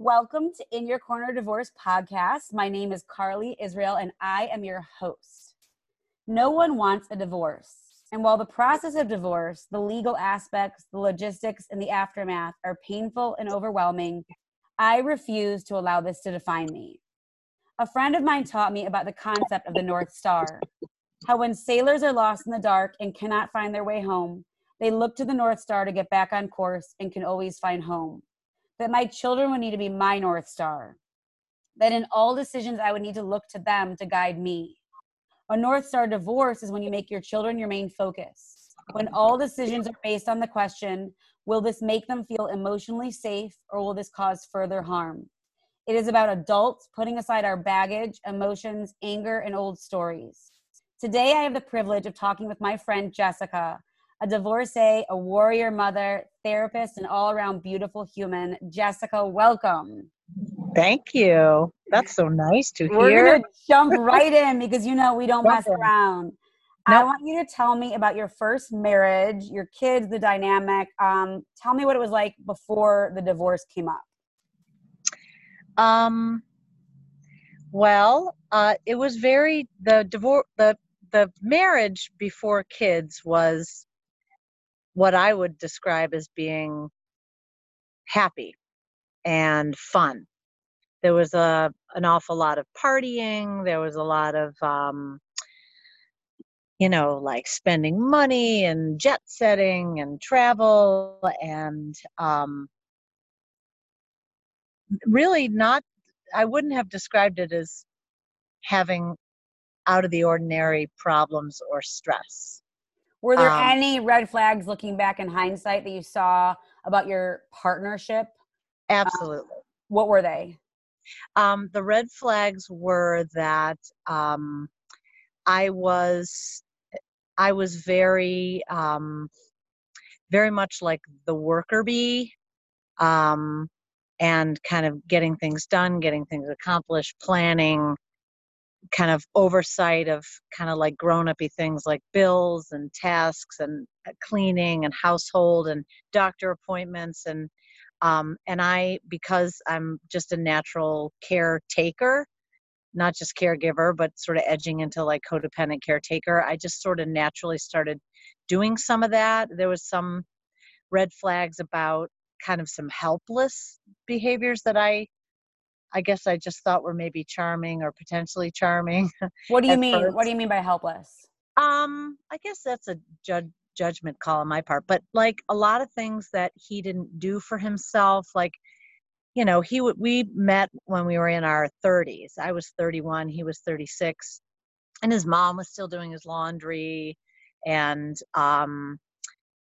Welcome to In Your Corner Divorce podcast. My name is Carly Israel and I am your host. No one wants a divorce. And while the process of divorce, the legal aspects, the logistics, and the aftermath are painful and overwhelming, I refuse to allow this to define me. A friend of mine taught me about the concept of the North Star. How when sailors are lost in the dark and cannot find their way home, they look to the North Star to get back on course and can always find home. That my children would need to be my North Star. That in all decisions, I would need to look to them to guide me. A North Star divorce is when you make your children your main focus. When all decisions are based on the question, will this make them feel emotionally safe or will this cause further harm? It is about adults putting aside our baggage, emotions, anger, and old stories. Today, I have the privilege of talking with my friend Jessica, a divorcee, a warrior mother, therapist, and all around beautiful human. Jessica, welcome. Thank you. That's so nice to We're hear. going to jump right in because you know we don't mess around. I want you to tell me about your first marriage, your kids, the dynamic. Um, tell me what it was like before the divorce came up. Um, well, uh, it was very the divorce the the marriage before kids was what I would describe as being happy and fun. There was a an awful lot of partying. There was a lot of um, you know, like spending money and jet setting and travel and um, really not i wouldn't have described it as having out of the ordinary problems or stress Were there Um, any red flags looking back in hindsight that you saw about your partnership? absolutely What were they? um, the red flags were that um, i was i was very um, very much like the worker bee um, and kind of getting things done getting things accomplished planning kind of oversight of kind of like grown-uppy things like bills and tasks and uh, cleaning and household and doctor appointments and um, and I because I'm just a natural caretaker, not just caregiver, but sort of edging into like codependent caretaker. I just sort of naturally started doing some of that. There was some red flags about kind of some helpless behaviors that I I guess I just thought were maybe charming or potentially charming. What do you mean? What do you mean by helpless? Um, I guess that's a judge judgment call on my part, but like a lot of things that he didn't do for himself, like you know, he would we met when we were in our 30s. I was 31, he was 36, and his mom was still doing his laundry, and um,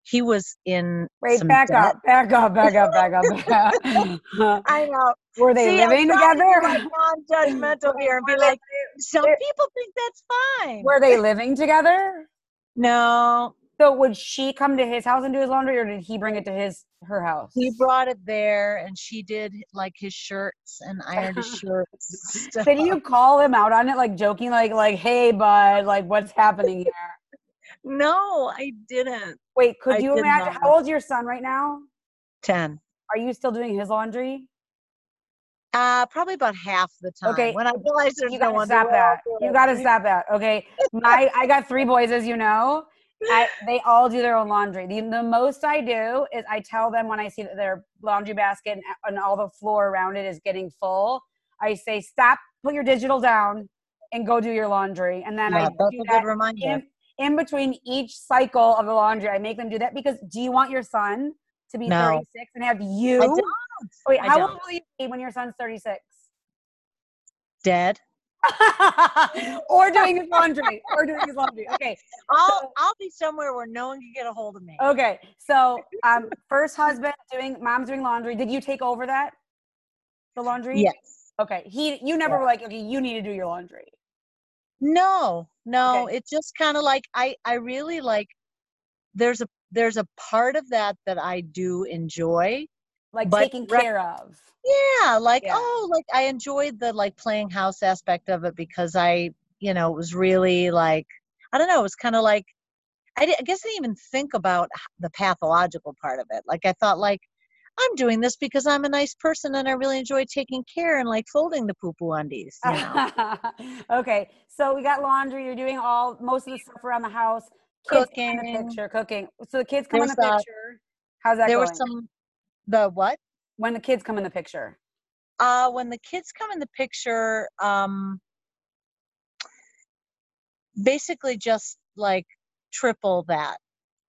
he was in Wait, back debt. up, back up, back up, back up. back up. I know. Were they See, living try to be, together? non-judgmental here and be like, some people think that's fine. Were they living together? No, So would she come to his house and do his laundry, or did he bring it to his her house? he brought it there and she did like his shirts and ironed his shirts. Did you call him out on it, like joking, like like, "Hey, bud, like what's happening here?" No i didn't Wait, could I you imagine? not. How old's your son right now? 10 Are you still doing his laundry? uh probably about half the time Okay, when i realized there's You no gotta one stop that. You gotta stop that. Okay, my I got three boys, as you know. I, they all do their own laundry. The, the most I do is I tell them when I see that their laundry basket and, and all the floor around it is getting full. I say, "Stop! Put your digital down and go do your laundry." And then yeah, I that's do a that good reminder in, in between each cycle of the laundry. I make them do that because do you want your son to be No. 36 and have you? I don't. Wait, I how don't. old will you be when your son's 36? dead or doing his laundry. Or doing his laundry. Okay. i'll i'll be somewhere where no one can get a hold of me Okay. So um first husband doing mom's doing laundry. Did you take over that? The laundry? yes Okay. He you never were like, okay, you need to do your laundry. no no Okay. it's just kind of like i i really like there's a there's a part of that that i do enjoy Like taking care of. yeah like Yeah. oh like i enjoyed the like playing house aspect of it because i you know it was really like i don't know it was kind of like I, I guess i didn't even think about the pathological part of it like i thought like I'm doing this because I'm a nice person and I really enjoy taking care and like folding the poo poo undies. You know? okay, so we got laundry. You're doing all most of the stuff around the house. Kids come in the Cooking. picture, cooking. So the kids come in the a- picture. How's that there going? were some the what? when the kids come in the picture. Uh, when the kids come in the picture, um, basically just like triple that.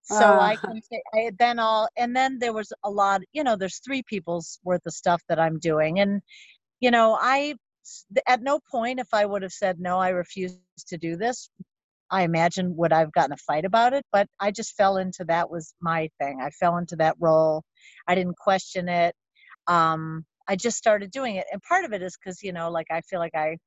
So I Ah. can say I then all and then there was a lot. You know, there's three people's worth of stuff that I'm doing, and you know, I at no point if I would have said no, I refuse to do this. I imagine would I've gotten a fight about it, but I just fell into that was my thing. I fell into that role. I didn't question it. Um, I just started doing it, and part of it is because you know, like I feel like I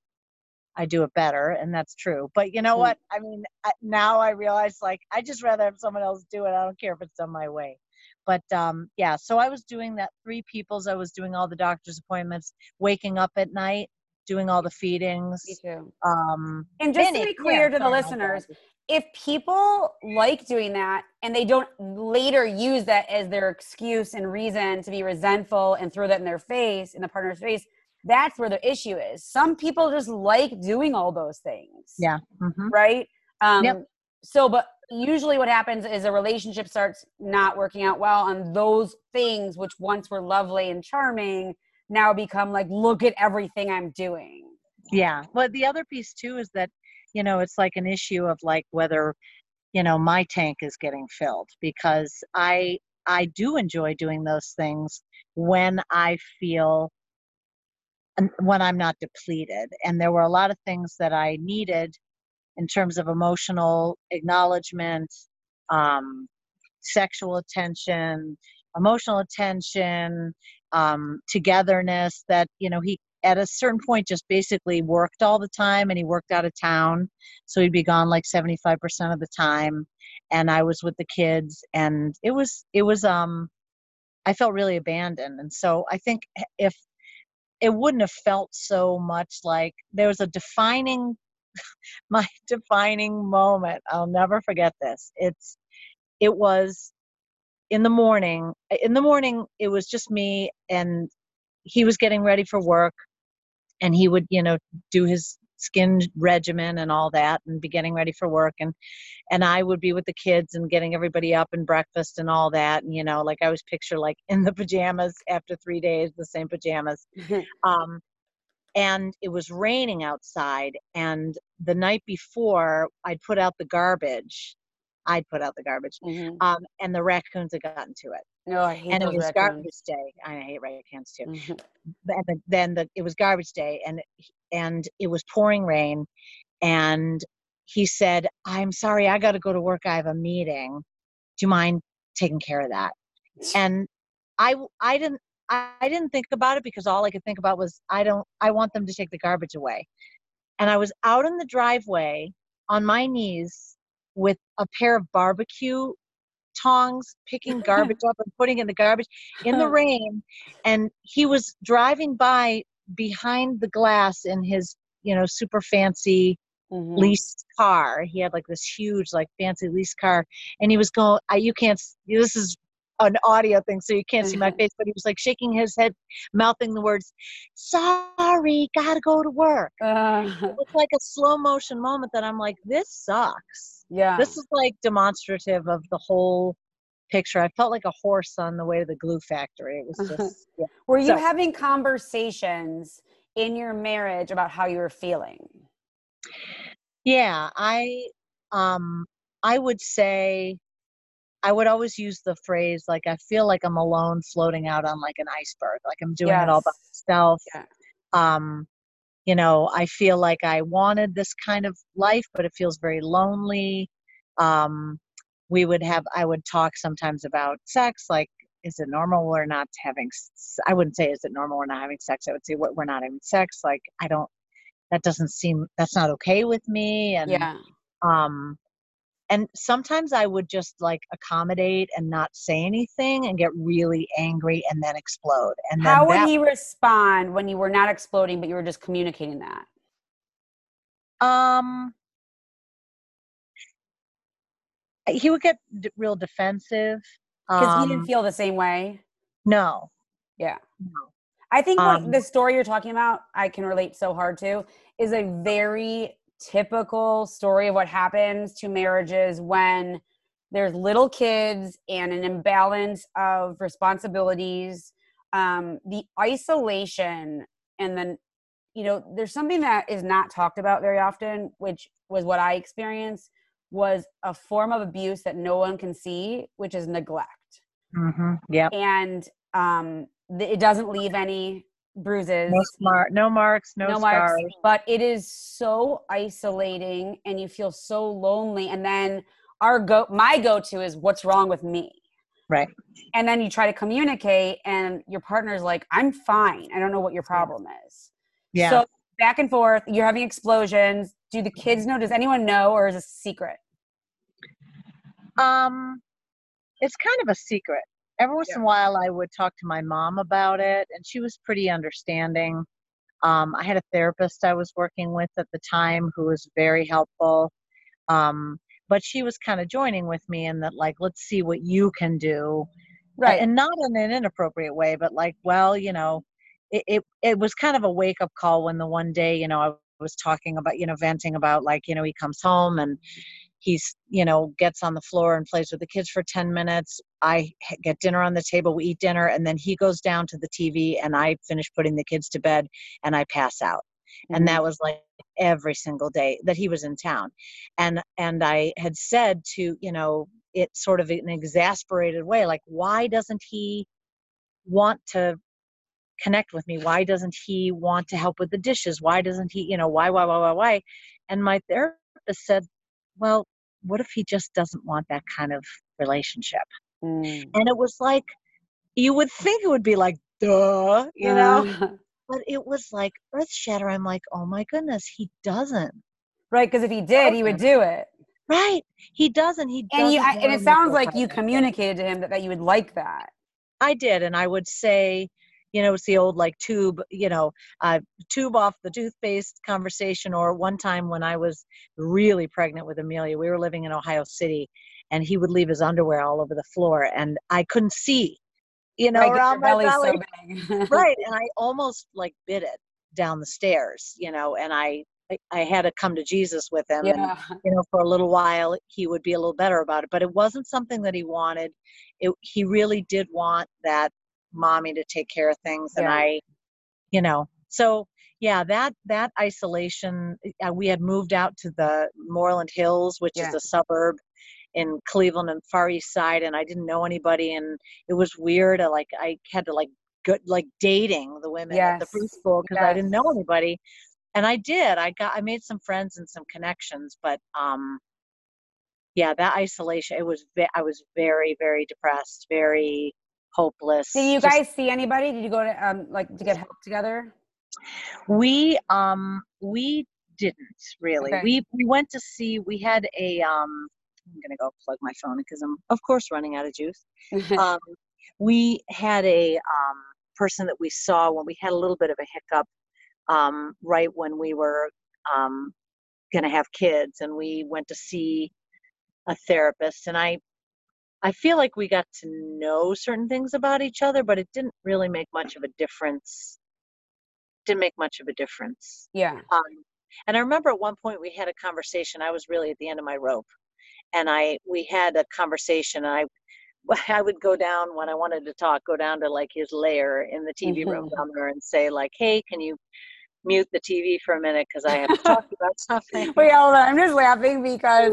I do it better, and that's true. But you know Mm. what? I mean, now I realize like I just rather have someone else do it. I don't care if it's done my way. But um, yeah, so I was doing that three people's. I was doing all the doctor's appointments, waking up at night, doing all the feedings. Me too. Um, And just to be clear yeah, to the listeners, if people like doing that and they don't later use that as their excuse and reason to be resentful and throw that in their face, in the partner's face, that's where the issue is. Some people just like doing all those things. Yeah. mhm. Right? Um, Yep. So, but usually what happens is a relationship starts not working out well, and those things, which once were lovely and charming, now become like, look at everything I'm doing. Yeah. Well, the other piece too is that, you know, it's like an issue of like whether, you know, my tank is getting filled because I I do enjoy doing those things when I feel when I'm not depleted. And there were a lot of things that I needed in terms of emotional acknowledgement, um, sexual attention, emotional attention, um, togetherness that, you know, he at a certain point just basically worked all the time and he worked out of town. So he'd be gone like 75% of the time. And I was with the kids and it was, it was, um, I felt really abandoned. And so I think if it wouldn't have felt so much like there was a defining, my defining moment. I'll never forget this. It's, it was in the morning. In the morning, it was just me and he was getting ready for work and he would, you know, do his skin regimen and all that and be getting ready for work and and I would be with the kids and getting everybody up and breakfast and all that and you know like I was picture like in the pajamas after 3 days the same pajamas. Um and it was raining outside and the night before I'd put out the garbage I'd put out the garbage Mhm. um and the raccoons had gotten to it. No, I hate and it was raccoons. garbage day. I hate raccoons too. Mhm. and then the, it was garbage day and and it was pouring rain and he said i'm sorry i got to go to work. I have a meeting. Do you mind taking care of that? And i i didn't I didn't think about it because all i could think about was i don't i want them to take the garbage away. And i was out in the driveway on my knees with a pair of barbecue tongs picking garbage up and putting in the garbage in the rain and he was driving by behind the glass in his you know super fancy Mhm. leased car he had like this huge like fancy leased car and he was going I, you can't this is an audio thing so you can't see my Mhm. face but he was like shaking his head mouthing the words sorry gotta go to work Uh, it was like a slow motion moment that i'm like this sucks yeah. this is like demonstrative of the whole picture i felt like a horse on the way to the glue factory it was just yeah. Were you so- having conversations in your marriage about how you were feeling? Yeah, I um I would say I would always use the phrase like I feel like I'm alone floating out on like an iceberg, like I'm doing it all by myself. Yeah. Um you know, I feel like I wanted this kind of life, but it feels very lonely. Um we would have I would talk sometimes about sex like is it normal we're not having I wouldn't say is it normal we're not having sex. I would say what we're not having sex like I don't that doesn't seem that's not okay with me and Yeah. um and sometimes i would just like accommodate and not say anything and get really angry and then explode and then How would he respond when you were not exploding, but you were just communicating that? um he would get d- real defensive Because um he didn't feel the same way. no Yeah. No. I think what Um, the story you're talking about, I can relate so hard to, is a very typical story of what happens to marriages when there's little kids and an imbalance of responsibilities, um, the isolation, and then, you know, there's something that is not talked about very often, which was what I experienced, was a form of abuse that no one can see, which is neglect Mm-hmm. Yep. and um, th- it doesn't leave any bruises, No smart, no marks, no, no scars. marks, but it is so isolating, and you feel so lonely. And then our go, my go-to is, "What's wrong with me?" Right. And then you try to communicate, and your partner's like, "I'm fine. I don't know what your problem is." Yeah. So back and forth, you're having explosions. Do the kids know? Does anyone know, or is it a secret? Um, it's kind of a secret. Every once in a while, I would talk to my mom about it, and she was pretty understanding. Um, I had a therapist I was working with at the time who was very helpful. Um, but she was kind of joining with me in that, like, let's see what you can do. Right. And not in an inappropriate way, but like, well, you know, it, it, it was kind of a wake up call when the one day, you know, I was talking about, you know, venting about like, you know, he comes home and he's you know gets on the floor and plays with the kids for 10 minutes i get dinner on the table we eat dinner and then he goes down to the tv and i finish putting the kids to bed and i pass out. Mhm. and that was like every single day that he was in town. And and i had said to you know it sort of in an exasperated way like why doesn't he want to connect with me? Why doesn't he want to help with the dishes? Why doesn't he you know why why why why why? And my therapist said well what if he just doesn't want that kind of relationship Mm. and it was like you would think it would be like duh you know Uh, but it was like earth shatter i'm like oh my goodness he doesn't right? Because if he did, he would do it. right he doesn't he and you doesn't I, and it sounds like you communicated to him that, that you would like that I did, and I would say, you know, it's the old like tube, you know, uh, tube off the toothpaste conversation. Or one time when I was really pregnant with Amelia, we were living in Ohio City, and he would leave his underwear all over the floor, and I couldn't see, you know, right around my belly. so right, and I almost like bit it down the stairs, you know, and I. I- I had to come to Jesus with him, and you know, for a little while he would be a little better about it. But it wasn't something that he wanted. It, he really did want that mommy to take care of things, and I, you know, so yeah, that that isolation. Uh, we had moved out to the Moreland Hills, which Yeah. is a suburb in Cleveland and Far East Side, and I didn't know anybody, and it was weird. I like I had to like go like dating the women at the preschool because I didn't know anybody and I did. I got I made some friends and some connections, but um yeah, that isolation it was ve- I was very very depressed, very hopeless. did you just- guys see anybody did you go to um like to get help together we um we didn't really. Okay. We we went to see we had a um I'm going to go plug my phone because I'm of course running out of juice. um, we had a um, person that we saw when we had a little bit of a hiccup um, right when we were um, going to have kids and we went to see a therapist and i i feel like we got to know certain things about each other but it didn't really make much of a difference didn't make much of a difference yeah um, and I remember at one point we had a conversation. I was really at the end of my rope, and I we had a conversation. And I I would go down when I wanted to talk, go down to like his lair in the TV room Mhm. down there and say like, "Hey, can you mute the TV for a minute because I have to talk about something." wait hold on i'm just laughing because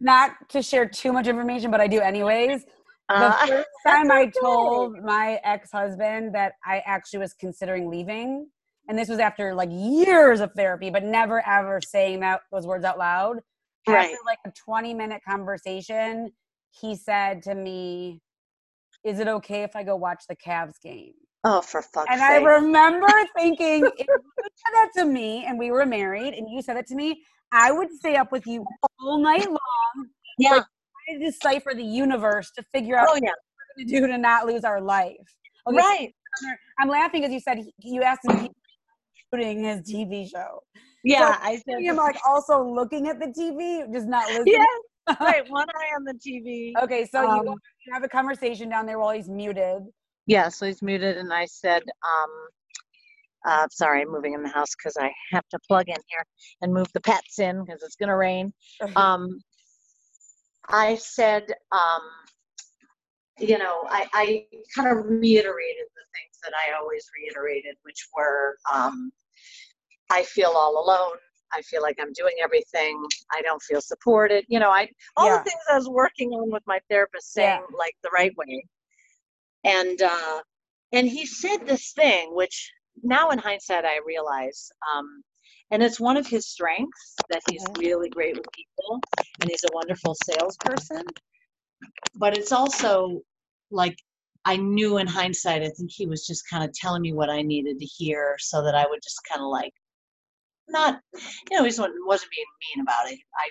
not to share too much information but i do anyways the Uh, first time I told my ex-husband that I actually was considering leaving, and this was after like years of therapy, but never ever saying that those words out loud. Right. After like a 20 minute conversation, he said to me, Is it okay if I go watch the Cavs game? Oh, for fuck's sake. And I remember thinking, if you said that to me and we were married and you said it to me, I would stay up with you all night long yeah. trying to decipher the universe to figure out Oh yeah. What we're going to do to not lose our life. Okay, so Right. I'm laughing because you said he, you asked him shooting his TV show. Yeah. I said. I'm like also looking at the TV, just not listening. Yeah. Right. One eye on the TV. Okay, so you, Um, you have a conversation down there while he's muted. Yeah, so he's muted, and I said, um, uh, sorry, I'm moving in the house because I have to plug in here and move the pets in because it's going to rain. Um, I said, um, you know, I, I kind of reiterated the things that I always reiterated, which were um, I feel all alone. I feel like I'm doing everything. I don't feel supported. You know, I all Yeah. the things I was working on with my therapist saying Yeah. like the right way. And uh and he said this thing which now in hindsight I realize um and it's one of his strengths that he's Mhm. really great with people and he's a wonderful salesperson. But it's also like I knew in hindsight, I think he was just kind of telling me what I needed to hear so that I would just kind of like not, you know, he wasn't, wasn't being mean about it. I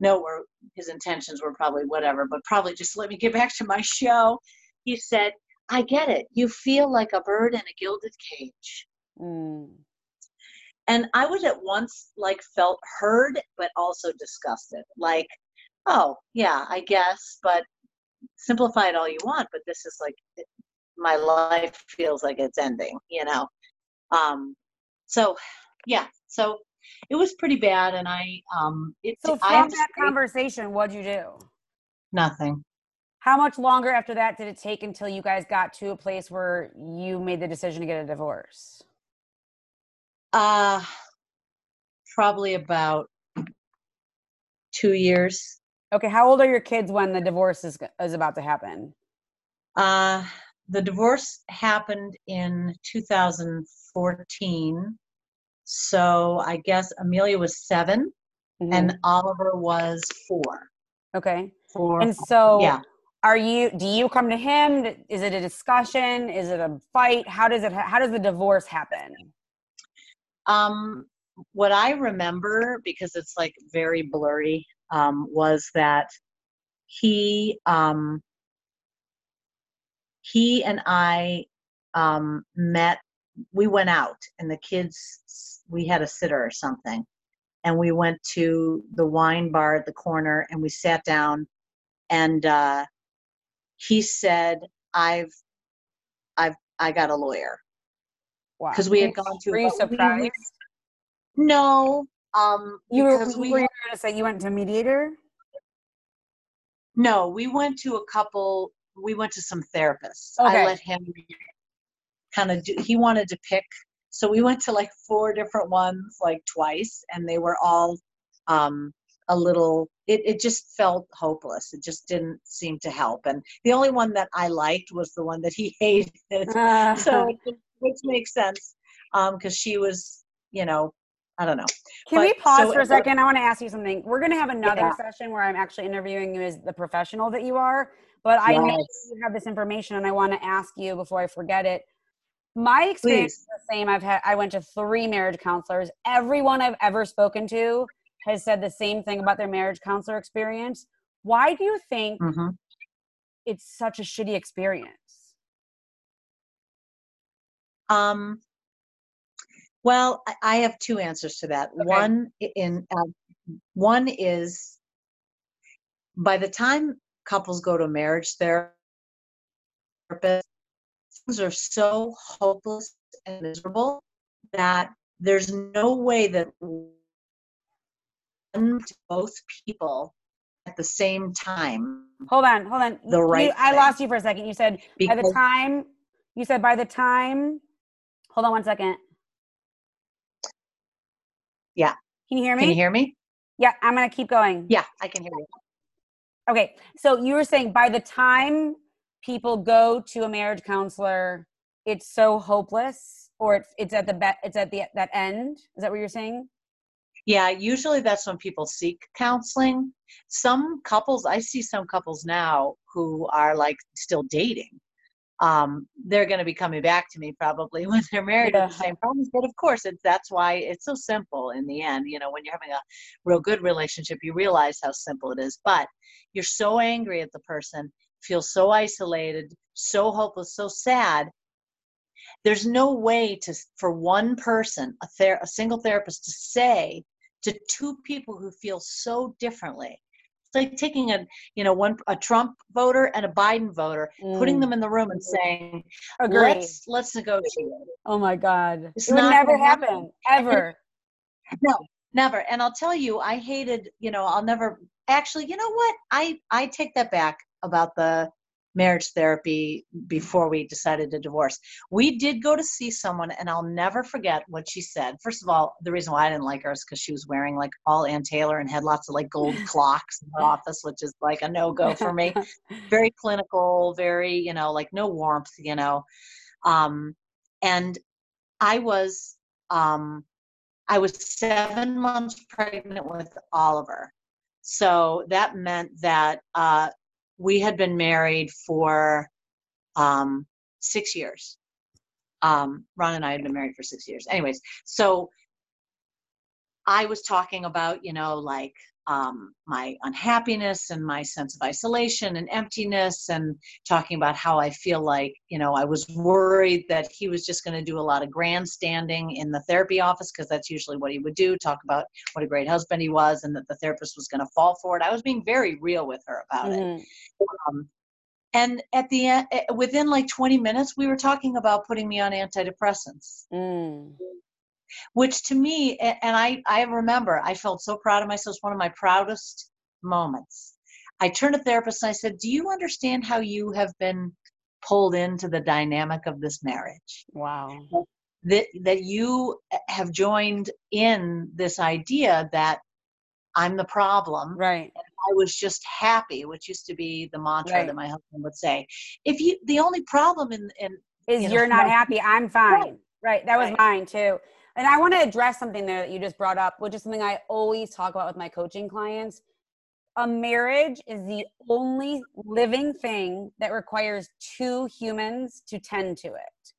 know where his intentions were probably whatever, but probably just let me get back to my show. He said, I get it. You feel like a bird in a gilded cage. Mm. And I was at once like felt heard, but also disgusted. Like, oh, yeah, I guess, but simplify it all you want, but this is like my life feels like it's ending, you know. Um so yeah, so it was pretty bad and I um it So I from to that conversation, what'd you do? nothing. How much longer after that did it take until you guys got to a place where you made the decision to get a divorce? Uh probably about 2 years. Okay, how old are your kids when the divorce is is about to happen? Uh the divorce happened in 2014. So I guess Amelia was 7 Mhm. and Oliver was 4. okay, Four. and so yeah. Are you? Do you come to him? Is it a discussion? Is it a fight? How does it? How does the divorce happen? Um, what I remember, because it's like very blurry, um, was that he um, he and I um, met. We went out, and the kids. We had a sitter or something, and we went to the wine bar at the corner, and we sat down, and uh, he said, "I've, I've, I got a lawyer." Wow. because we had gone to. Were you but we- surprised? we- no, um, you were, because we were you had- going to say you went to a mediator? no, we went to a couple. We went to some therapists. Okay. I let him kind of do. He wanted to pick, so we went to like four different ones, like twice, and they were all um, a little. It it just felt hopeless. It just didn't seem to help. And the only one that I liked was the one that he hated. Uh, so which makes sense because she was, you know, I don't know. Can we pause so for a second? I want to ask you something. We're going to have another Yeah. session where I'm actually interviewing you as the professional that you are, but I know you have this information and I want to ask you before I forget it. My experience Please. is the same. I've had I went to three marriage counselors. Everyone I've ever spoken to has said the same thing about their marriage counselor experience. Why do you think Mhm. it's such a shitty experience? Um, well, I- have two answers to that. One in uh, one is by the time couples go to marriage therapist, things are so hopeless and miserable that there's no way that both people at the same time Hold on, hold on. The You- right I lost you for a second. You said by the time you said by the time hold on one second Yeah. can you hear me can you hear me? yeah i'm gonna keep going Yeah, I can hear you. okay so you were saying by the time people go to a marriage counselor it's so hopeless or it's, it's at the be- it's at the that end is that what you're saying Yeah, usually that's when people seek counseling. Some couples, I see some couples now who are like still dating. Um, they're going to be coming back to me probably when they're married with the same problems. But of course, it's that's why it's so simple in the end. You know, when you're having a real good relationship, you realize how simple it is. But you're so angry at the person, feel so isolated, so hopeless, so sad. There's no way to for one person, a ther- a single therapist, to say to two people who feel so differently It's like taking a you know one a Trump voter and a Biden voter, mm. putting them in the room and saying, Agreed. "Let's let's negotiate." Oh my God, it's it would never happen, happen ever. no, never. And I'll tell you, I hated. You know, I'll never. Actually, you know what? I I take that back about the marriage therapy before we decided to divorce. We did go to see someone, and I'll never forget what she said. First of all, the reason why I didn't like her is because she was wearing like all Ann Taylor and had lots of like gold clocks in her office, which is like a no go for me. very clinical, very, you know, like no warmth, you know. Um, and I was, um, I was seven months pregnant with Oliver. So that meant that uh, we had been married for um, six years. Um, Ron and I had been married for six years. Anyways, so I was talking about, you know, like um, my unhappiness and my sense of isolation and emptiness, and talking about how I feel like, you know, I was worried that he was just going to do a lot of grandstanding in the therapy office because that's usually what he would do talk about what a great husband he was and that the therapist was going to fall for it. I was being very real with her about mm-hmm. it. Um, and at the end, eh, within like 20 minutes, we were talking about putting me on antidepressants. Mm which to me and i i remember i felt so proud of myself one of my proudest moments i turned to therapist and i said do you understand how you have been pulled into the dynamic of this marriage wow that that you eh, have joined in this idea that i'm the problem right I was just happy, which used to be the mantra right. that my husband would say. If you, the only problem in, in is you are not happy, I'm fine. Right. right. That was right. mine too. And I want to address something there that you just brought up, which is something I always talk about with my coaching clients. A marriage is the only living thing that requires two humans to tend to it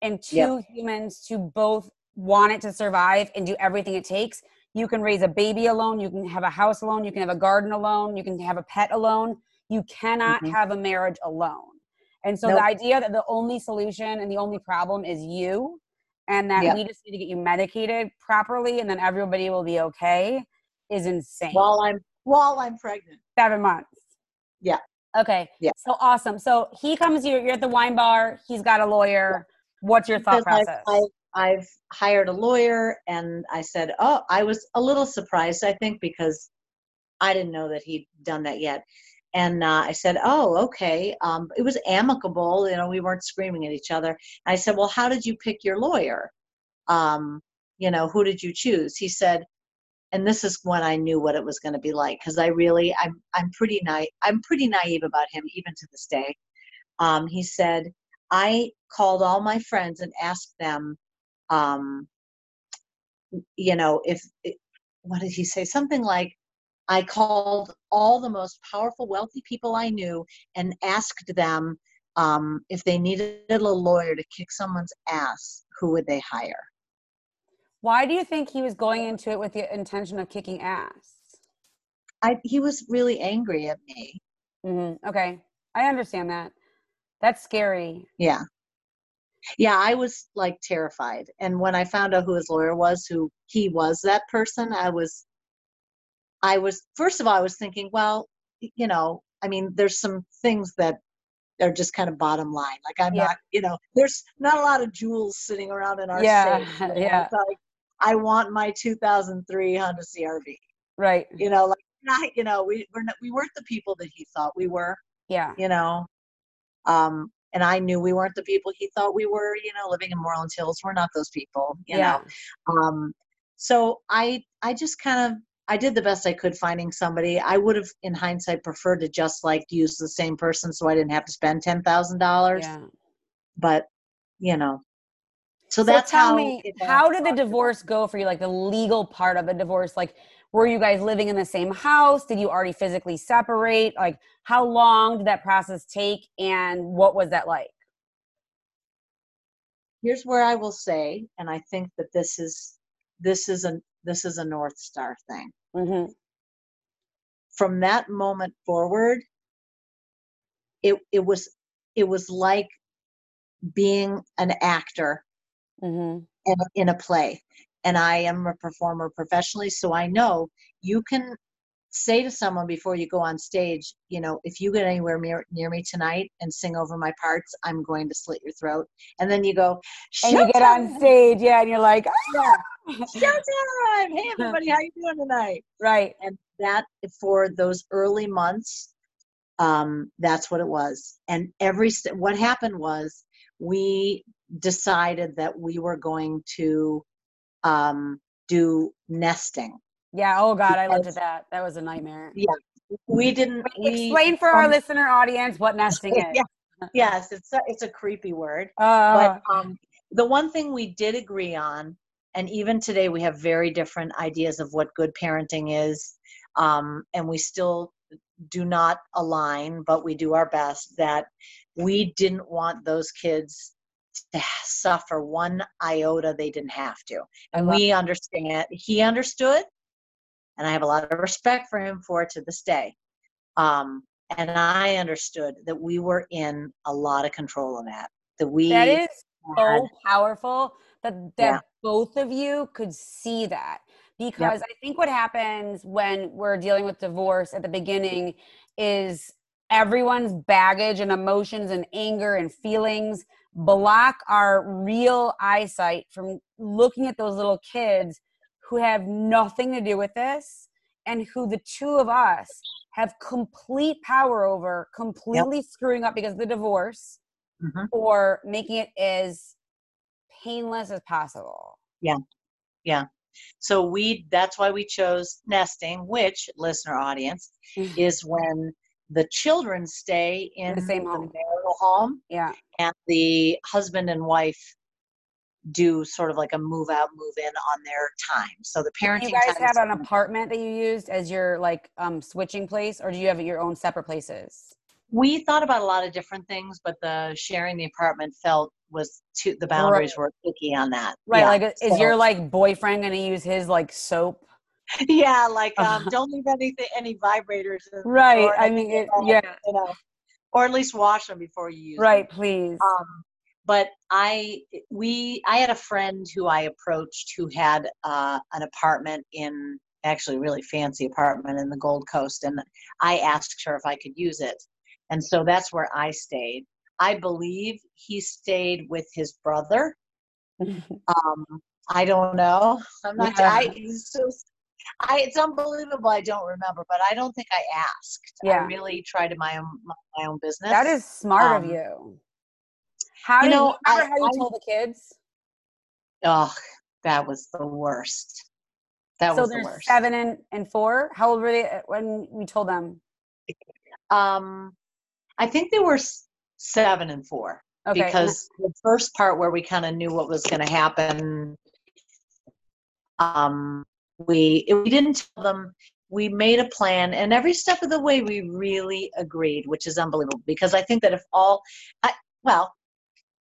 and two yep. humans to both want it to survive and do everything it takes. You can raise a baby alone, you can have a house alone, you can have a garden alone, you can have a pet alone. You cannot mm-hmm. have a marriage alone. And so nope. the idea that the only solution and the only problem is you and that yep. we just need to get you medicated properly and then everybody will be okay is insane. While I'm while I'm pregnant. Seven months. Yeah. Okay. Yeah. So awesome. So he comes here, you're at the wine bar, he's got a lawyer. Yeah. What's your thought because process? I've, I've hired a lawyer and I said, Oh, I was a little surprised, I think, because I didn't know that he'd done that yet and uh, I said, "Oh, okay." Um, it was amicable, you know. We weren't screaming at each other. I said, "Well, how did you pick your lawyer? Um, you know, who did you choose?" He said, and this is when I knew what it was going to be like because I really, I'm, I'm pretty naive. I'm pretty naive about him even to this day. Um, he said, "I called all my friends and asked them, um, you know, if." What did he say? Something like, I called all the most powerful, wealthy people I knew and asked them um, if they needed a lawyer to kick someone's ass, who would they hire? Why do you think he was going into it with the intention of kicking ass? I, he was really angry at me. Mm-hmm. Okay, I understand that. That's scary. Yeah. Yeah, I was like terrified. And when I found out who his lawyer was, who he was that person, I was I was first of all I was thinking, well, you know, I mean, there's some things that are just kind of bottom line. Like I'm yeah. not, you know, there's not a lot of jewels sitting around in our yeah, safe. Yeah. Like, I want my 2003 Honda CRV. Right. You know, like not, you know, we we're not, we weren't the people that he thought we were. Yeah. You know, um, and I knew we weren't the people he thought we were. You know, living in Moreland Hills, we're not those people. You yeah. know, um, so I I just kind of I did the best I could finding somebody. I would have, in hindsight, preferred to just like use the same person so I didn't have to spend ten thousand dollars. But you know, so, so that's tell how. me, how did the divorce go for you? Like the legal part of a divorce, like were you guys living in the same house? Did you already physically separate? Like how long did that process take, and what was that like? Here's where I will say, and I think that this is this is a this is a north star thing Mm-hmm. From that moment forward, it it was it was like being an actor mm-hmm. in, in a play. And I am a performer professionally, so I know you can say to someone before you go on stage, you know, if you get anywhere near, near me tonight and sing over my parts, I'm going to slit your throat. And then you go, and you get on stage, yeah, and you're like, yeah, showtime! Hey, everybody, how you doing tonight? Right. And that for those early months, um, that's what it was. And every what happened was we decided that we were going to um, do nesting yeah. Oh God, I looked at that. That was a nightmare. Yeah. We didn't we, explain for um, our listener audience what nesting is. Yeah. Yes, it's a, it's a creepy word. Uh, but um, the one thing we did agree on, and even today we have very different ideas of what good parenting is, um, and we still do not align, but we do our best. That we didn't want those kids to suffer one iota they didn't have to, and we understand. He understood, and I have a lot of respect for him for it to this day. Um, and I understood that we were in a lot of control of that. That we that is had, so powerful that that yeah. both of you could see that because yep. I think what happens when we're dealing with divorce at the beginning is everyone's baggage and emotions and anger and feelings block our real eyesight from looking at those little kids who have nothing to do with this and who the two of us have complete power over completely yep. screwing up because of the divorce mm-hmm. or making it as painless as possible yeah yeah so we that's why we chose nesting which listener audience mm-hmm. is when the children stay in, the same home. the marital home yeah and the husband and wife do sort of like a move out, move in on their time. So the parenting. Do you guys have an apartment that you used as your like um, switching place, or do you have your own separate places? We thought about a lot of different things, but the sharing the apartment felt was too the boundaries right. were icky on that. Right, yeah, like is so. your like boyfriend going to use his like soap? Yeah, like um, don't leave anything any vibrators. Right. I mean, it, yeah. You know, or at least wash them before you use right, them. please. Um, but i we i had a friend who i approached who had uh, an apartment in actually a really fancy apartment in the gold coast and i asked her if i could use it. And so that's where i stayed. I believe he stayed with his brother. Um, i don't know. I'm not yeah. I, it's, I, it's unbelievable i don't remember but i don't think i asked. Yeah. i really tried to my own my own business. That is smart um, of you how you know, you I, how you I, told the kids? Oh, that was the worst. That so was the worst. Seven and, and four. How old were they uh, when we told them? Um, I think they were seven and four. Okay. Because the first part where we kind of knew what was going to happen, um, we we didn't tell them. We made a plan, and every step of the way, we really agreed, which is unbelievable. Because I think that if all, I, well,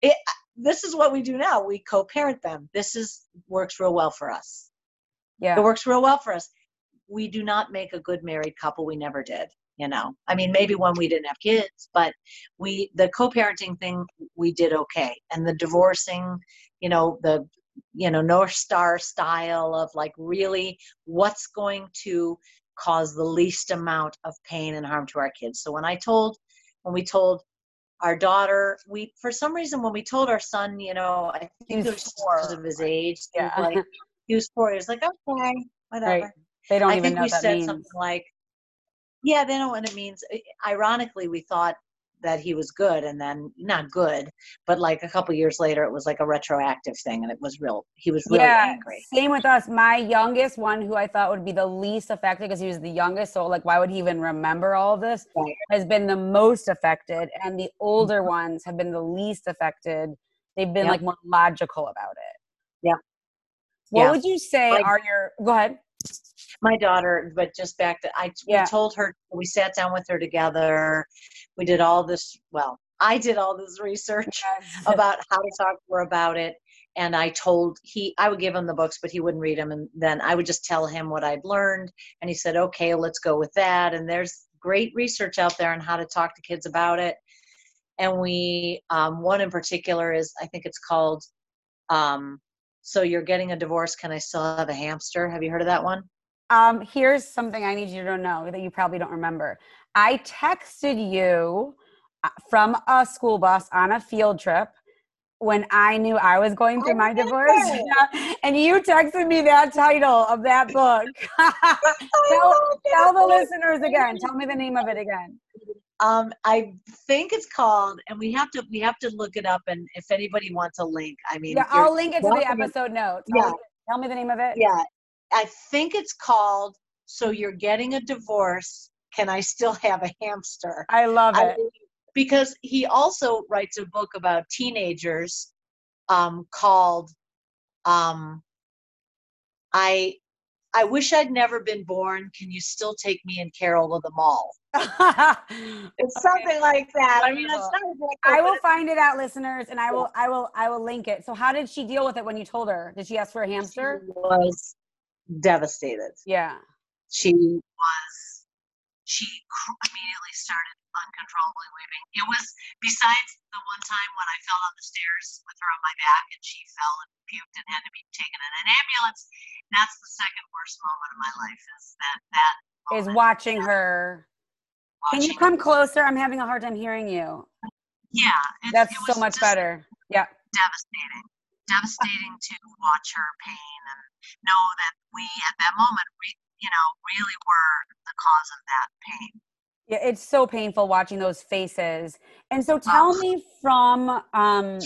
it, this is what we do now. We co-parent them. This is works real well for us. Yeah, it works real well for us. We do not make a good married couple. We never did. You know, I mean, maybe when we didn't have kids, but we the co-parenting thing we did okay, and the divorcing, you know, the you know North Star style of like really what's going to cause the least amount of pain and harm to our kids. So when I told when we told our daughter we for some reason when we told our son you know i think it was because of his age yeah like he was four he was like okay whatever right. they don't I even think know we said means. something like yeah they know what it means ironically we thought that he was good and then not good but like a couple years later it was like a retroactive thing and it was real he was really yeah, angry same with us my youngest one who i thought would be the least affected because he was the youngest so like why would he even remember all of this right. has been the most affected and the older mm-hmm. ones have been the least affected they've been yep. like more logical about it yeah what yeah. would you say like, are your go ahead my daughter, but just back to I yeah. we told her we sat down with her together. We did all this well, I did all this research yes. about how to talk to her about it. And I told he I would give him the books, but he wouldn't read them and then I would just tell him what I'd learned and he said, Okay, let's go with that. And there's great research out there on how to talk to kids about it. And we um, one in particular is I think it's called um, so you're getting a divorce can i still have a hamster have you heard of that one Um, here's something I need you to know that you probably don't remember. I texted you uh, from a school bus on a field trip when I knew I was going through my divorce. Yeah. And you texted me that title of that book. tell, tell the listeners again. Tell me the name of it again. Um, I think it's called, and we have to we have to look it up. And if anybody wants a link, I mean, yeah, I'll link it to the episode notes. Yeah, tell me the name of it. Yeah, I think it's called. So you're getting a divorce. Can I still have a hamster? I love it. I, because he also writes a book about teenagers um, called um, I I wish I'd never been born. Can you still take me and Carol to the mall? it's something like that. I mean, it's not I will find it out, listeners, and I will, I will, I will link it. So, how did she deal with it when you told her? Did she ask for a hamster? She was devastated. Yeah. She was. She immediately started uncontrollably weeping. It was besides the one time when I fell down the stairs with her on my back and she fell and puked and had to be taken in an ambulance. That's the second worst moment of my life. Is that that is watching her can you come closer? I'm having a hard time hearing you. Yeah. It, That's it so much better. Yeah. Devastating. Devastating to watch her pain and know that we at that moment, we, you know, really were the cause of that pain. Yeah, it's so painful watching those faces. And so tell me from um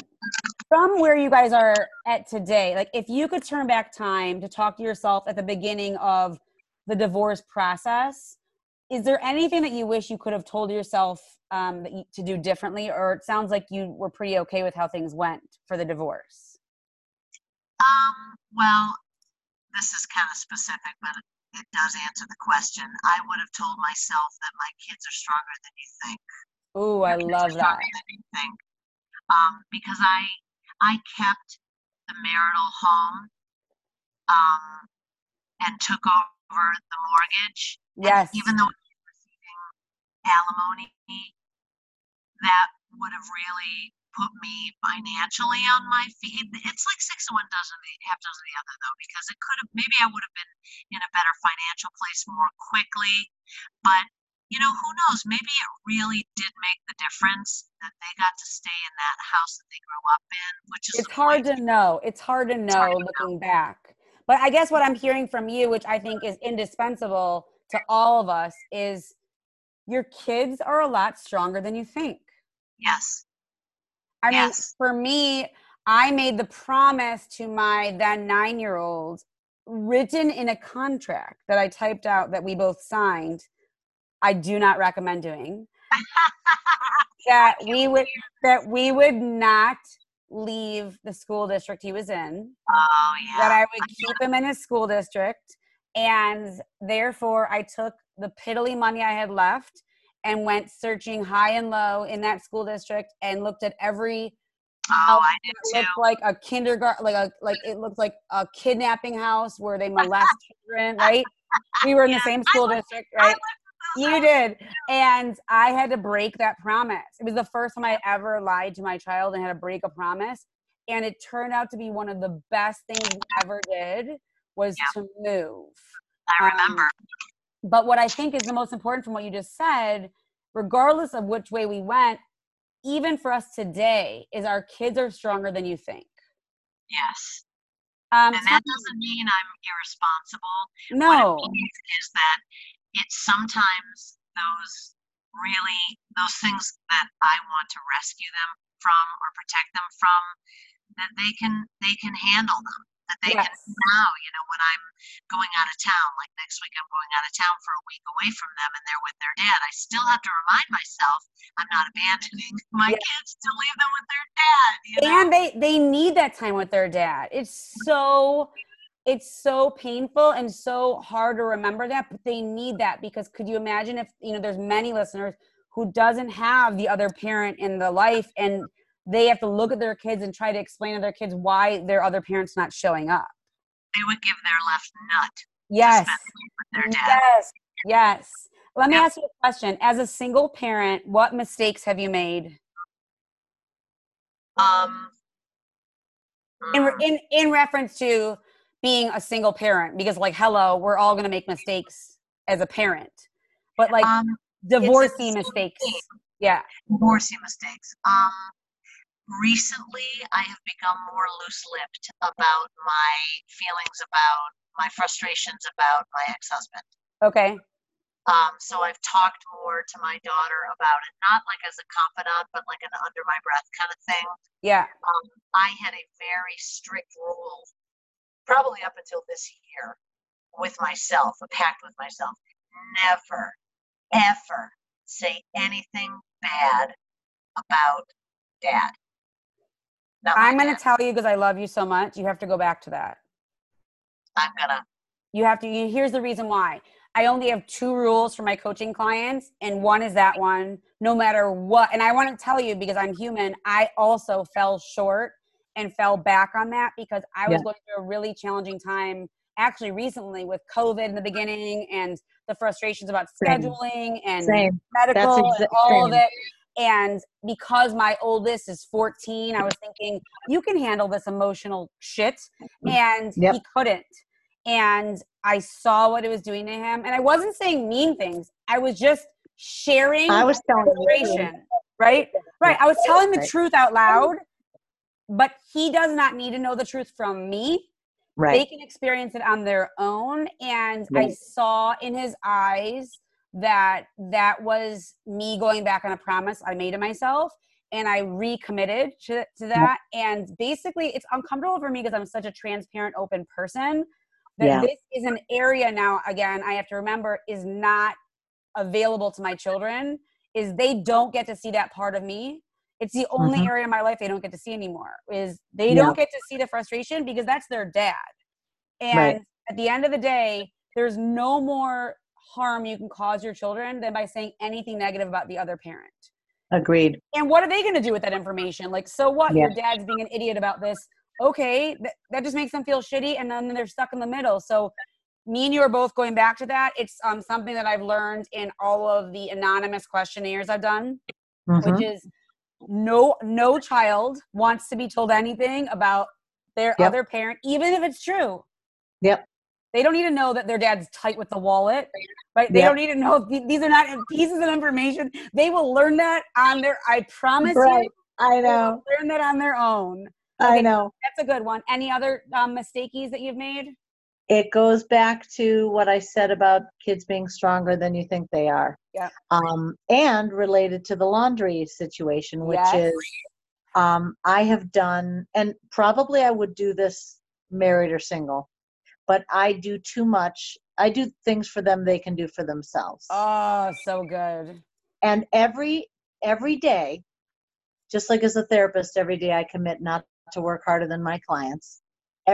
from where you guys are at today, like if you could turn back time to talk to yourself at the beginning of the divorce process, is there anything that you wish you could have told yourself um, that you, to do differently, or it sounds like you were pretty okay with how things went for the divorce? Um, well, this is kind of specific, but it does answer the question. I would have told myself that my kids are stronger than you think. Ooh, I love that. Than you think. Um, because I I kept the marital home um, and took over the mortgage. Yes. And even though receiving alimony that would have really put me financially on my feet. It's like six of one dozen half dozen the other though, because it could have maybe I would have been in a better financial place more quickly. But you know, who knows? Maybe it really did make the difference that they got to stay in that house that they grew up in, which is it's hard to know. It's hard to know hard to looking know. back. But I guess what I'm hearing from you, which I think is indispensable to all of us, is your kids are a lot stronger than you think. Yes. I yes. mean, for me, I made the promise to my then nine year old written in a contract that I typed out that we both signed. I do not recommend doing that we would that we would not leave the school district he was in. Oh yeah. That I would keep him in his school district and therefore I took the piddly money I had left and went searching high and low in that school district and looked at every Oh, I did too. Looked like a kindergarten, like a like it looked like a kidnapping house where they molest children. Right? We were in yeah, the same school district, right? You did, and I had to break that promise. It was the first time I ever lied to my child and had to break a promise, and it turned out to be one of the best things we ever did was yeah. to move. I remember. Um, but what I think is the most important from what you just said, regardless of which way we went, even for us today, is our kids are stronger than you think. Yes. Um, and that doesn't mean I'm irresponsible. No. What it means is that it's sometimes those really those things that I want to rescue them from or protect them from that they can they can handle them that they yes. can now, you know, when I'm going out of town, like next week I'm going out of town for a week away from them and they're with their dad, I still have to remind myself I'm not abandoning my yes. kids to leave them with their dad. You know? And they they need that time with their dad. It's so it's so painful and so hard to remember that, but they need that because could you imagine if you know there's many listeners who doesn't have the other parent in the life and they have to look at their kids and try to explain to their kids why their other parents not showing up. They would give their left nut. Yes. Yes. Yes. Let me ask you a question. As a single parent, what mistakes have you made? Um, in, in in reference to being a single parent because like hello we're all going to make mistakes as a parent but like Um, divorcee same mistakes thing. yeah divorcing mistakes. Um, recently, I have become more loose-lipped about my feelings about my frustrations about my ex-husband. okay Um, so I've talked more to my daughter about it, not like as a confidant, but like an under my breath kind of thing. yeah Um, I had a very strict rule, probably up until this year, with myself, a pact with myself, never, ever say anything bad about dad. Not i'm going to tell you because i love you so much you have to go back to that I'm gonna. you have to you, here's the reason why i only have two rules for my coaching clients and one is that one no matter what and i want to tell you because i'm human i also fell short and fell back on that because i was Yeah. going through a really challenging time actually recently with covid in the beginning and the frustrations about Same. scheduling and Same. medical and exa- all of it and because my oldest is 14 i was thinking you can handle this emotional shit. Mm. And Yep. he couldn't. And i saw what it was doing to him. And i wasn't saying mean things. I was just sharing I was telling frustration right? Right. I was telling the Right. truth out loud but he does not need to know the truth from me. Right. they can experience it on their own. And i saw in his eyes that that was me going back on a promise i made to myself and i recommitted to, to that and basically it's uncomfortable for me because i'm such a transparent open person that Yeah. this is an area now again i have to remember is not available to my children is they don't get to see that part of me it's the only Mhm. area of my life they don't get to see anymore is they Yeah. don't get to see the frustration because that's their dad and Right. at the end of the day there's no more harm you can cause your children than by saying anything negative about the other parent Agreed. and what are they going to do with that information like so what Yeah. your dad's being an idiot about this okay th- that just makes them feel shitty and then they're stuck in the middle so me and you are both going back to that it's um, something that i've learned in all of the anonymous questionnaires i've done Mhm. which is no no child wants to be told anything about their Yep. other parent even if it's true Yep. They don't need to know that their dad's tight with the wallet right they Yep. don't need to know these are not pieces of information they will learn that on their i promise Right. you I they will know. learn that on their own I know. that's a good one any other um, mistakeys that you've made It goes back to what I said about kids being stronger than you think they are. Yeah. Um, and related to the laundry situation, which Yes. is um, I have done, and probably I would do this married or single, but I do too much. I do things for them they can do for themselves. oh so good and every every day just like as a therapist every day i commit not to work harder than my clients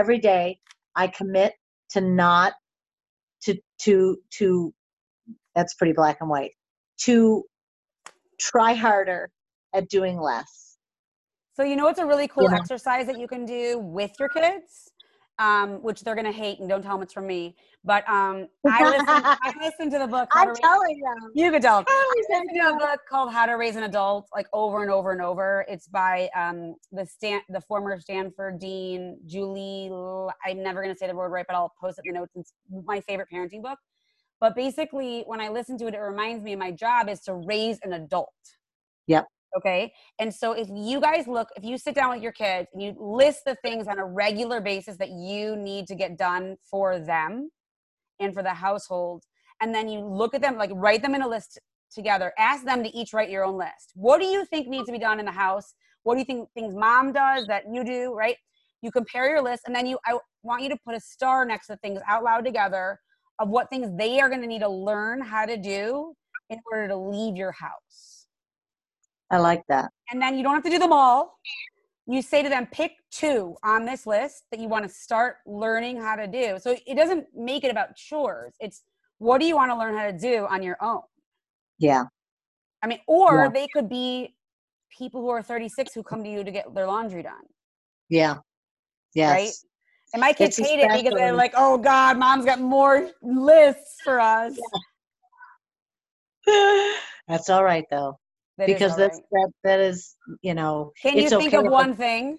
every day i commit to not to to to that's pretty black and white to try harder at doing less So you know what's a really cool know? exercise that you can do with your kids, um, which they're gonna hate and don't tell them it's from me. But um, I listened, I listen to the book. Raise- telling them you could tell. I'm I to a book called How to Raise an Adult, like over and over and over. It's by um, the Stan, the former Stanford dean Julie. L- I'm never gonna say the word right, but I'll post it in the notes. It's my favorite parenting book. But basically, when I listen to it, it reminds me my job is to raise an adult. Yep. Okay. And so if you guys look, if you sit down with your kids and you list the things on a regular basis that you need to get done for them and for the household, and then you look at them, like write them in a list together, ask them to each write your own list. What do you think needs to be done in the house? What do you think things mom does that you do, right? You compare your list and then you I want you to put a star next to things out loud together of what things they are going to need to learn how to do in order to leave your house i like that and then you don't have to do them all. You say to them, pick two on this list that you want to start learning how to do. So it doesn't make it about chores. It's what do you want to learn how to do on your own? yeah I mean, or Yeah. they could be people who are 36 who come to you to get their laundry done. yeah yes Right? And my kids It's hate it because they're like, oh God, mom's got more lists for us. that's all right though That because that's right. that that is you know Can you think okay of one thing?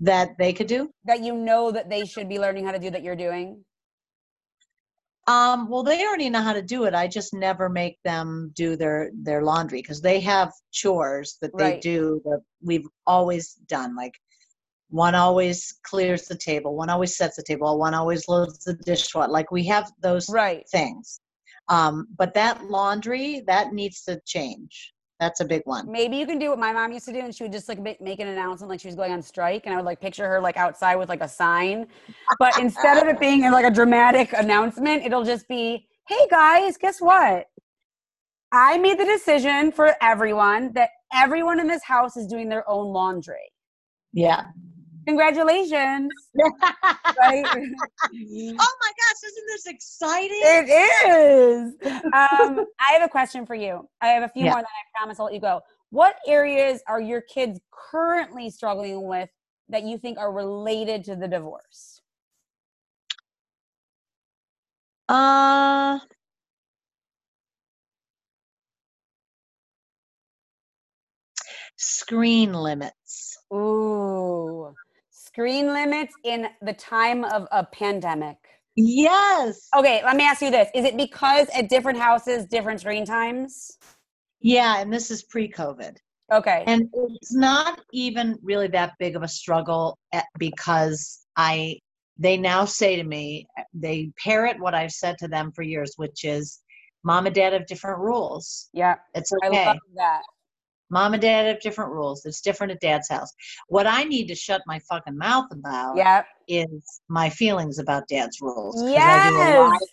that they could do. that you know that they should be learning how to do that you're doing? Um, well, they already know how to do it. I just never make them do their their laundry because they have chores that they Right. do that we've always done. Like one always clears the table, one always sets the table, one always loads the dishwasher. Like we have those Right. things. Um, but that laundry that needs to change. That's a big one. Maybe you can do what my mom used to do, and she would just like make, make an announcement like she was going on strike, and I would like picture her like outside with like a sign. But instead of it being like a dramatic announcement, it'll just be, "Hey guys, guess what? I made the decision for everyone that everyone in this house is doing their own laundry. Yeah. Congratulations!" right? oh my gosh, isn't this exciting? It is. Um, I have a question for you. I have a few Yeah. more, that I promise I'll let you go. What areas are your kids currently struggling with that you think are related to the divorce? Uh screen limits. Ooh, screen limits in the time of a pandemic. Yes. Okay, let me ask you this: Is it because at different houses, different screen times? Yeah, and this is pre-COVID. Okay. And it's not even really that big of a struggle eh, because I they now say to me they parrot what I've said to them for years, which is mom and dad have different rules. yeah, It's okay. I love that. Mom and dad have different rules. It's different at dad's house. What I need to shut my fucking mouth about Yeah. is my feelings about dad's rules. I, do a lot- Yes.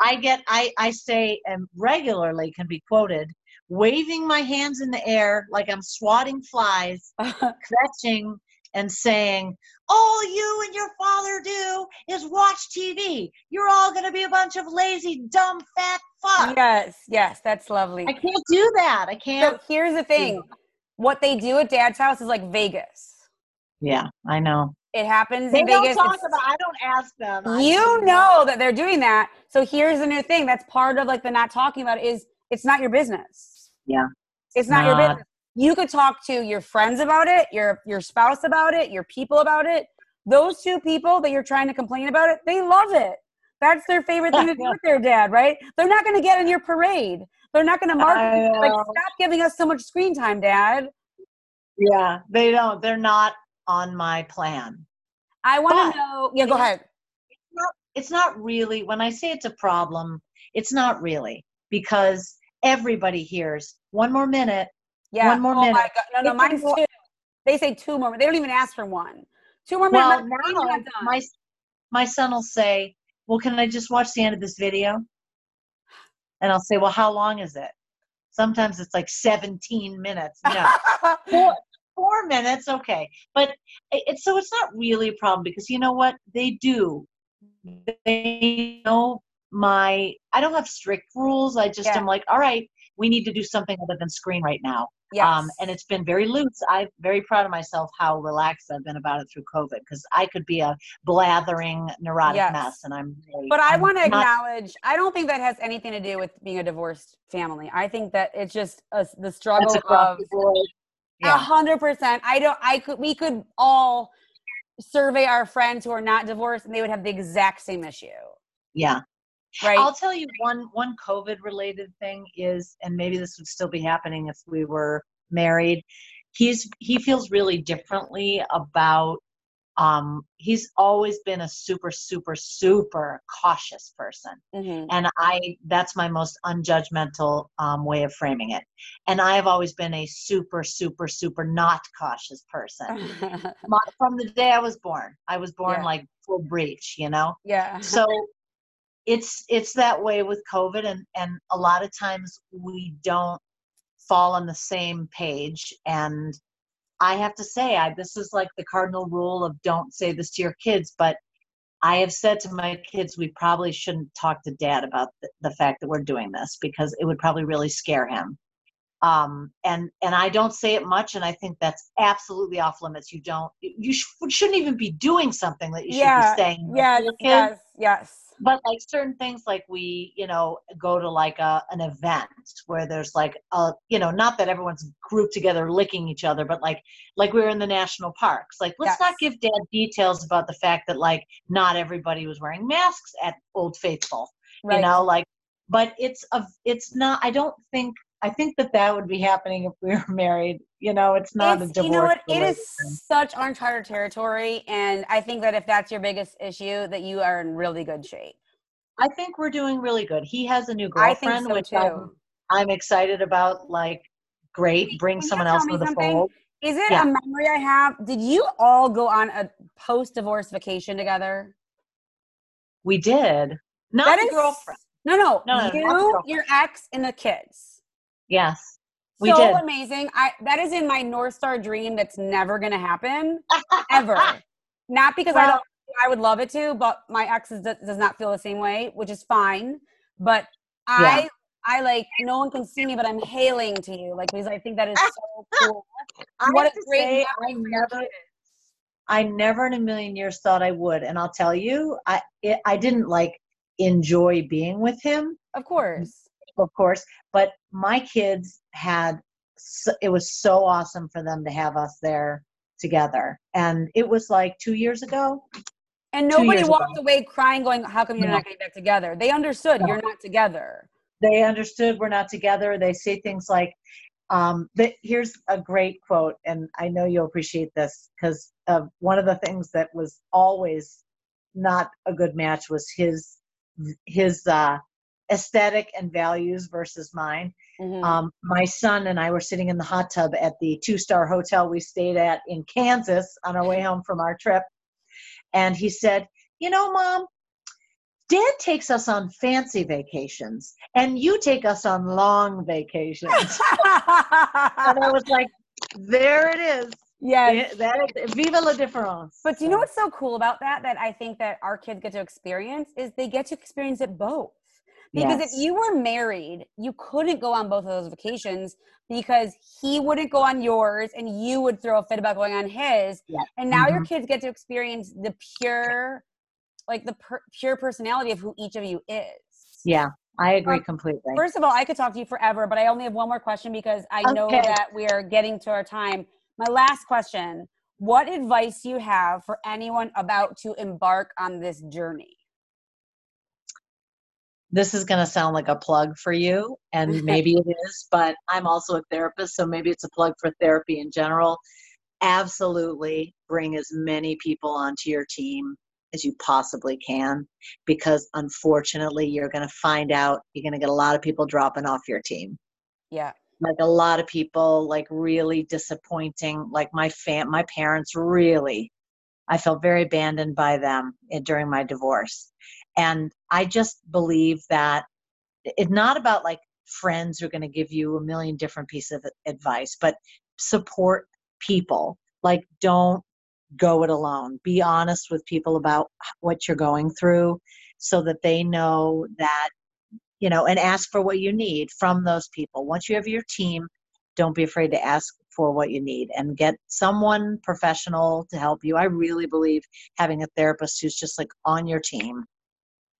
I get I I say and regularly can be quoted waving my hands in the air like I'm swatting flies, stretching and saying, "All you and your father do is watch TV. You're all going to be a bunch of lazy, dumb, fat fucks." yes. Yes. That's lovely. I can't do that. I can't. So here's the thing: what they do at Dad's house is like Vegas. Yeah, I know. It happens They in don't Vegas. talk It's- about. I don't ask them. You know that they're doing that. So here's the new thing. That's part of like the not talking about it is it's not your business. Yeah. It's not your business. You could talk to your friends about it, your your spouse about it, your people about it. Those two people that you're trying to complain about it, they love it. That's their favorite thing to do with their dad, right? They're not going to get in your parade. They're not going to mark like stop giving us so much screen time, dad. Yeah, they don't. They're not on my plan. I want to know. Yeah, go ahead. it's not really when i say it's a problem it's not really because everybody hears one more minute Yeah. One more oh my minute. God. No, no, It's mine's two. They say two more. They don't even ask for one. Two more well minutes. now I'm not done. my my son will say well can i just watch the end of this video and i'll say well how long is it sometimes it's like 17 minutes no four, four minutes okay but it's so it's not really a problem because you know what they do they know my i don't have strict rules i just Yeah. am like all right we need to do something other than screen right now yes. um, and it's been very loose i'm very proud of myself how relaxed i've been about it through covid because i could be a blathering neurotic Yes. mess and i'm really, But I want to acknowledge. I don't think that has anything to do with being a divorced family. I think that it's just a, the struggle of a hundred percent. I don't. I could. We could all survey our friends who are not divorced, and they would have the exact same issue, yeah right? I'll tell you one one COVID related thing is, and maybe this would still be happening if we were married. He's he feels really differently about. Um, he's always been a super super super cautious person, Mhm. and I that's my most unjudgmental um, way of framing it. And I have always been a super super super not cautious person My, from the day I was born. I was born Yeah. like full breech, you know yeah. so it's it's that way with covid and and a lot of times we don't fall on the same page and i have to say i this is like the cardinal rule of don't say this to your kids but i have said to my kids we probably shouldn't talk to dad about the, the fact that we're doing this because it would probably really scare him um and and i don't say it much and i think that's absolutely off limits you don't you sh- shouldn't even be doing something that you should Yeah, be saying Yes. Yes. Yes. But like certain things like we you know go to like a an event where there's like a you know not that everyone's grouped together licking each other but like like we were in the national parks like let's Yes. not give dad details about the fact that like not everybody was wearing masks at old faithful Right. you know like but it's a it's not i don't think i think that that would be happening if we were married you know it's not a divorce you know what? It is such uncharted territory, and I think that if that's your biggest issue, that you are in really good shape. i think we're doing really good he has a new girlfriend so which too. I'm, I'm excited about like great bring Can someone else to the something? fold Is it Yeah. a memory I have? Did you all go on a post-divorce vacation together? we did not That the is girlfriend No, no, No, no, you, your ex, and the kids. Yes we so did amazing. I that is in my North Star dream that's never gonna happen. Ever. Not because I don't I would love it to, but my ex is, does not feel the same way, which is fine. But I I like no one can see me, but I'm hailing to you, like because I think that is so cool. I what a great say, I never. I never in a million years thought I would, and I'll tell you, I it, I didn't like enjoy being with him, Of course. Of course, but my kids had it was so awesome for them to have us there together, and it was like two years ago. And nobody walked ago. away crying, going, How come you're No. not getting back together? They understood No. you're not together. They understood we're not together. They say things like, um, but here's a great quote, and I know you'll appreciate this because uh, one of the things that was always not a good match was his his uh, aesthetic and values versus mine. Mhm. Um, my son and I were sitting in the hot tub at the two star hotel we stayed at in Kansas on our way home from our trip, and he said, "You know, mom." Dad takes us on fancy vacations, and you take us on long vacations. and I was like, "There it is. Yeah, that is, viva la difference." But do you know what's so cool about that? That I think that our kids get to experience is they get to experience it both. Because yes. if you were married, you couldn't go on both of those vacations because he wouldn't go on yours and you would throw a fit about going on his. And now your Mhm. kids get to experience the pure, like the per- pure personality of who each of you is. yeah, I agree Um, completely. First of all, I could talk to you forever, but I only have one more question because I know that we are getting to our time. My last question What advice do you have for anyone about to embark on this journey? This is going to sound like a plug for you, and maybe it is, but I'm also a therapist, so maybe it's a plug for therapy in general. Absolutely bring as many people onto your team as you possibly can, because unfortunately, you're going to find out you're going to get a lot of people dropping off your team. Yeah. Like a lot of people, like really disappointing. Like my fam, my parents really, I felt very abandoned by them eh, during my divorce. And I just believe that it's not about like friends who are going to give you a million different pieces of advice, but support people. Like, don't go it alone. Be honest with people about what you're going through so that they know that, you know, and ask for what you need from those people. Once you have your team, don't be afraid to ask for what you need and get someone professional to help you. I really believe having a therapist who's just like on your team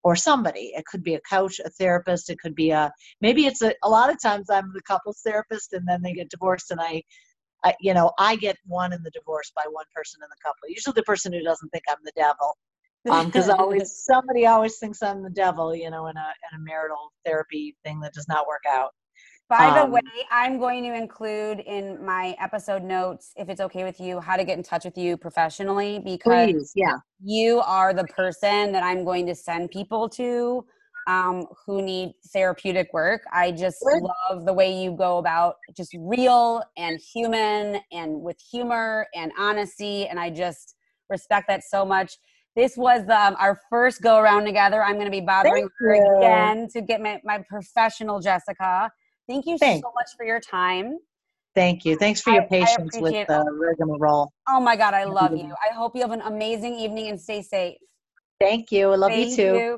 or somebody. It could be a coach, a therapist. It could be a maybe it's a. A lot of times I'm the couples therapist, and then they get divorced, and I, I you know, I get one in the divorce by one person in the couple. Usually the person who doesn't think I'm the devil, um, because always somebody always thinks I'm the devil, you know, in a in a marital therapy thing that does not work out. By the Um, way, I'm going to include in my episode notes, if it's okay with you, how to get in touch with you professionally because Please, yeah, you are the person that I'm going to send people to um, who need therapeutic work. I just Good. love the way you go about just real and human and with humor and honesty. And I just respect that so much. This was um, our first go around together. I'm going to be bothering Thank her you. again to get my, my professional Jessica. Thank you Thanks. so much for your time. thank you. Thanks for your I- I patience with appreciate the rigmarole. Oh my God, I love you. you. I hope you have an amazing evening and stay safe. Thank you. I love Thank you too. you.